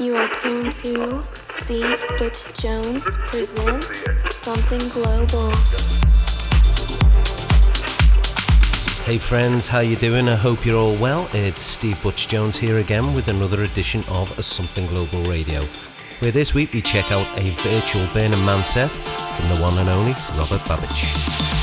You are tuned to Steve Butch Jones presents Something Global. Hey friends, how you doing? I hope you're all well. It's Steve Butch Jones here again with another edition of Something Global Radio, where this week we check out a virtual Burning Man set from the one and only Robert Babicz.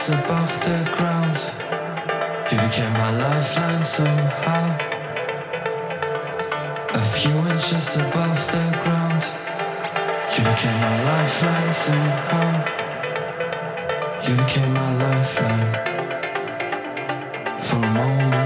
Inches above the ground, you became my lifeline somehow. A few inches above the ground, you became my lifeline somehow. You became my lifeline for a moment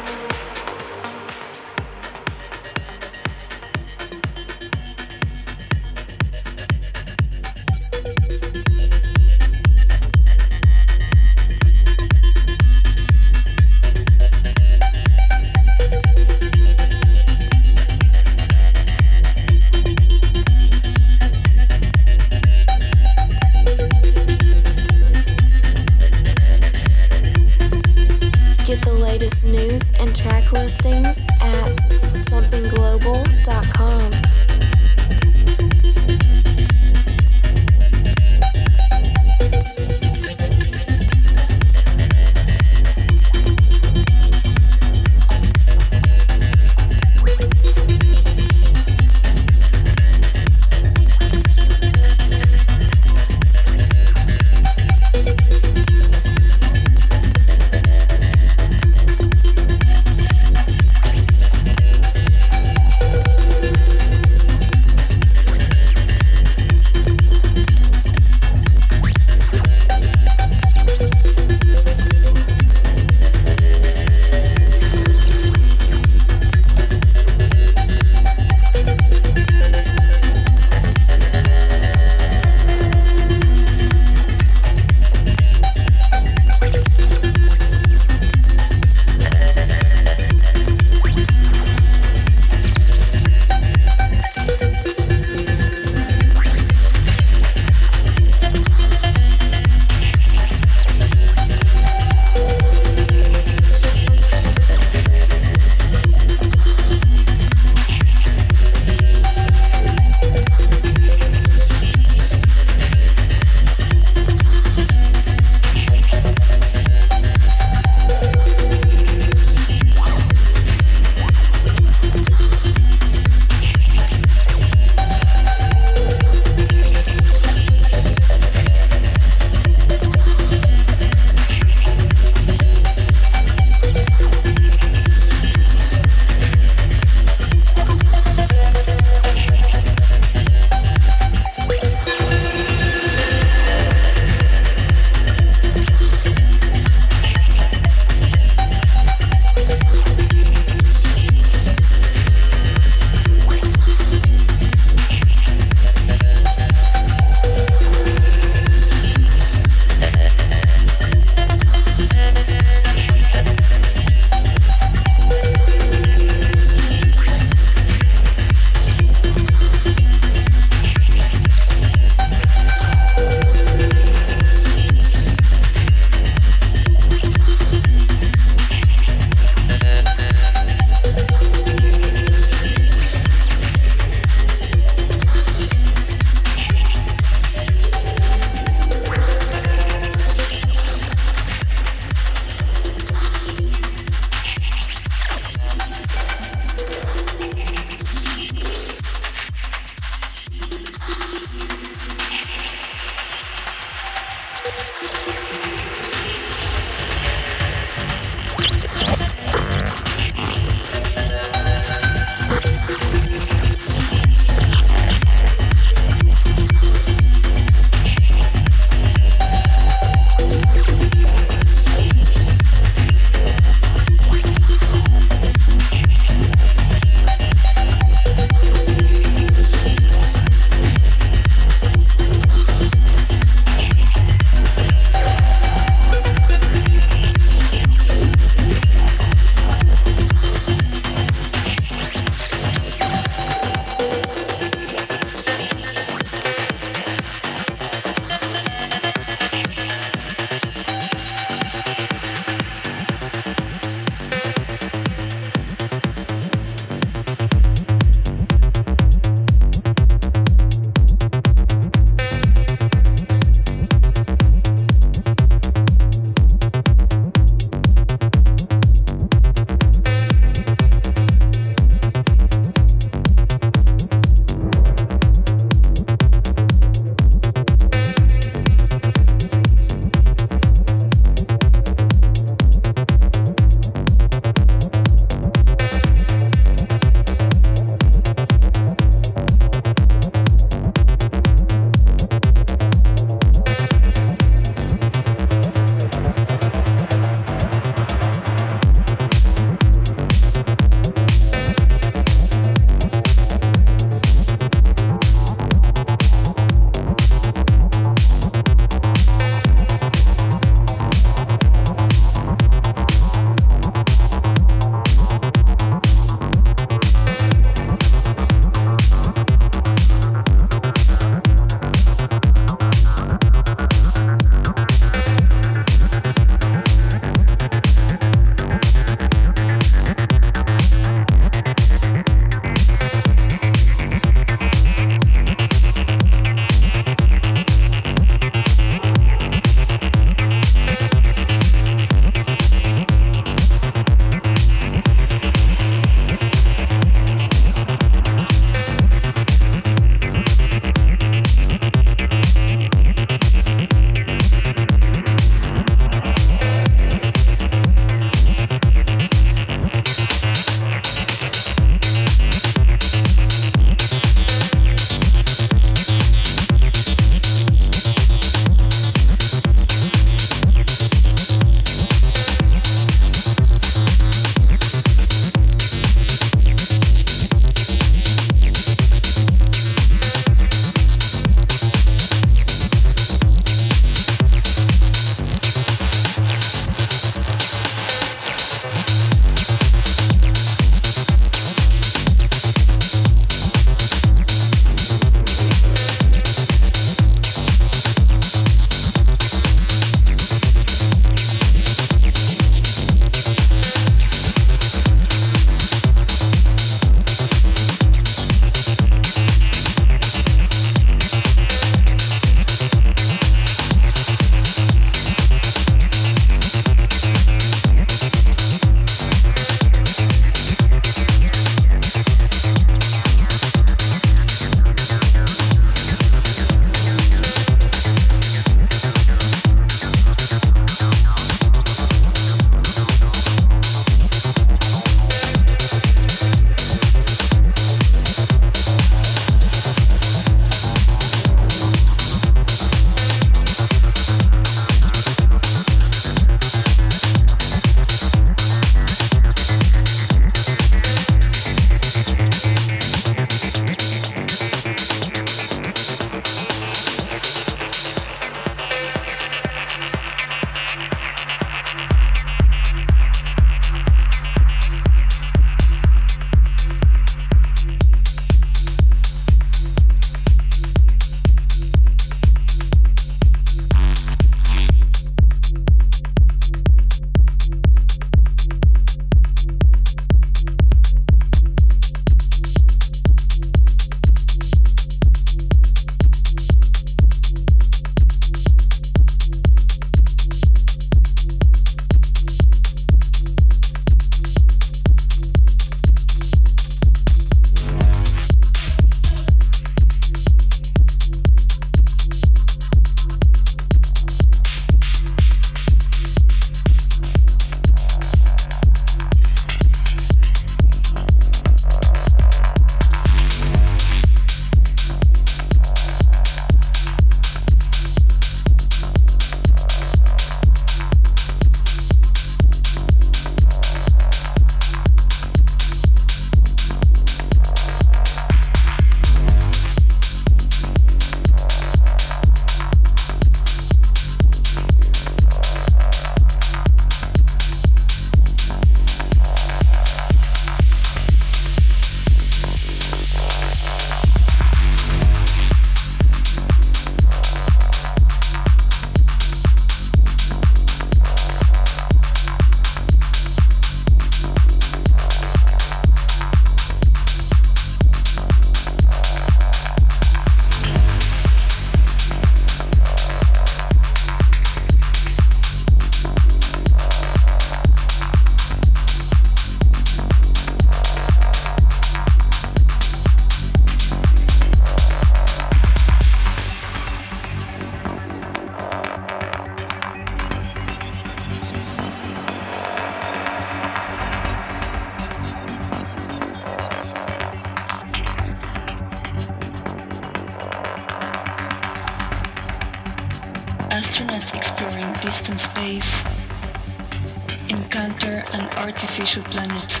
encounter an artificial planet.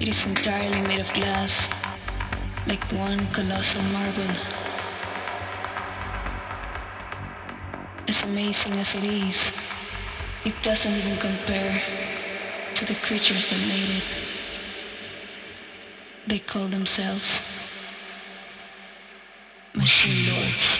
It is entirely made of glass, like one colossal marble. As amazing as it is, it doesn't even compare to the creatures that made it. They call themselves Machine Lords.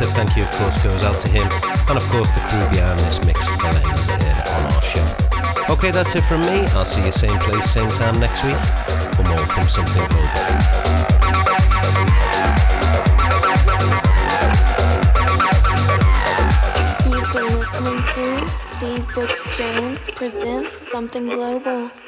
Massive thank you, of course, goes out to him, and of course the crew behind this mix for letting us heard on our show. Okay, that's it from me. I'll see you same place, same time next week for more from Something Global. You've been listening to Steve Butch Jones presents Something Global.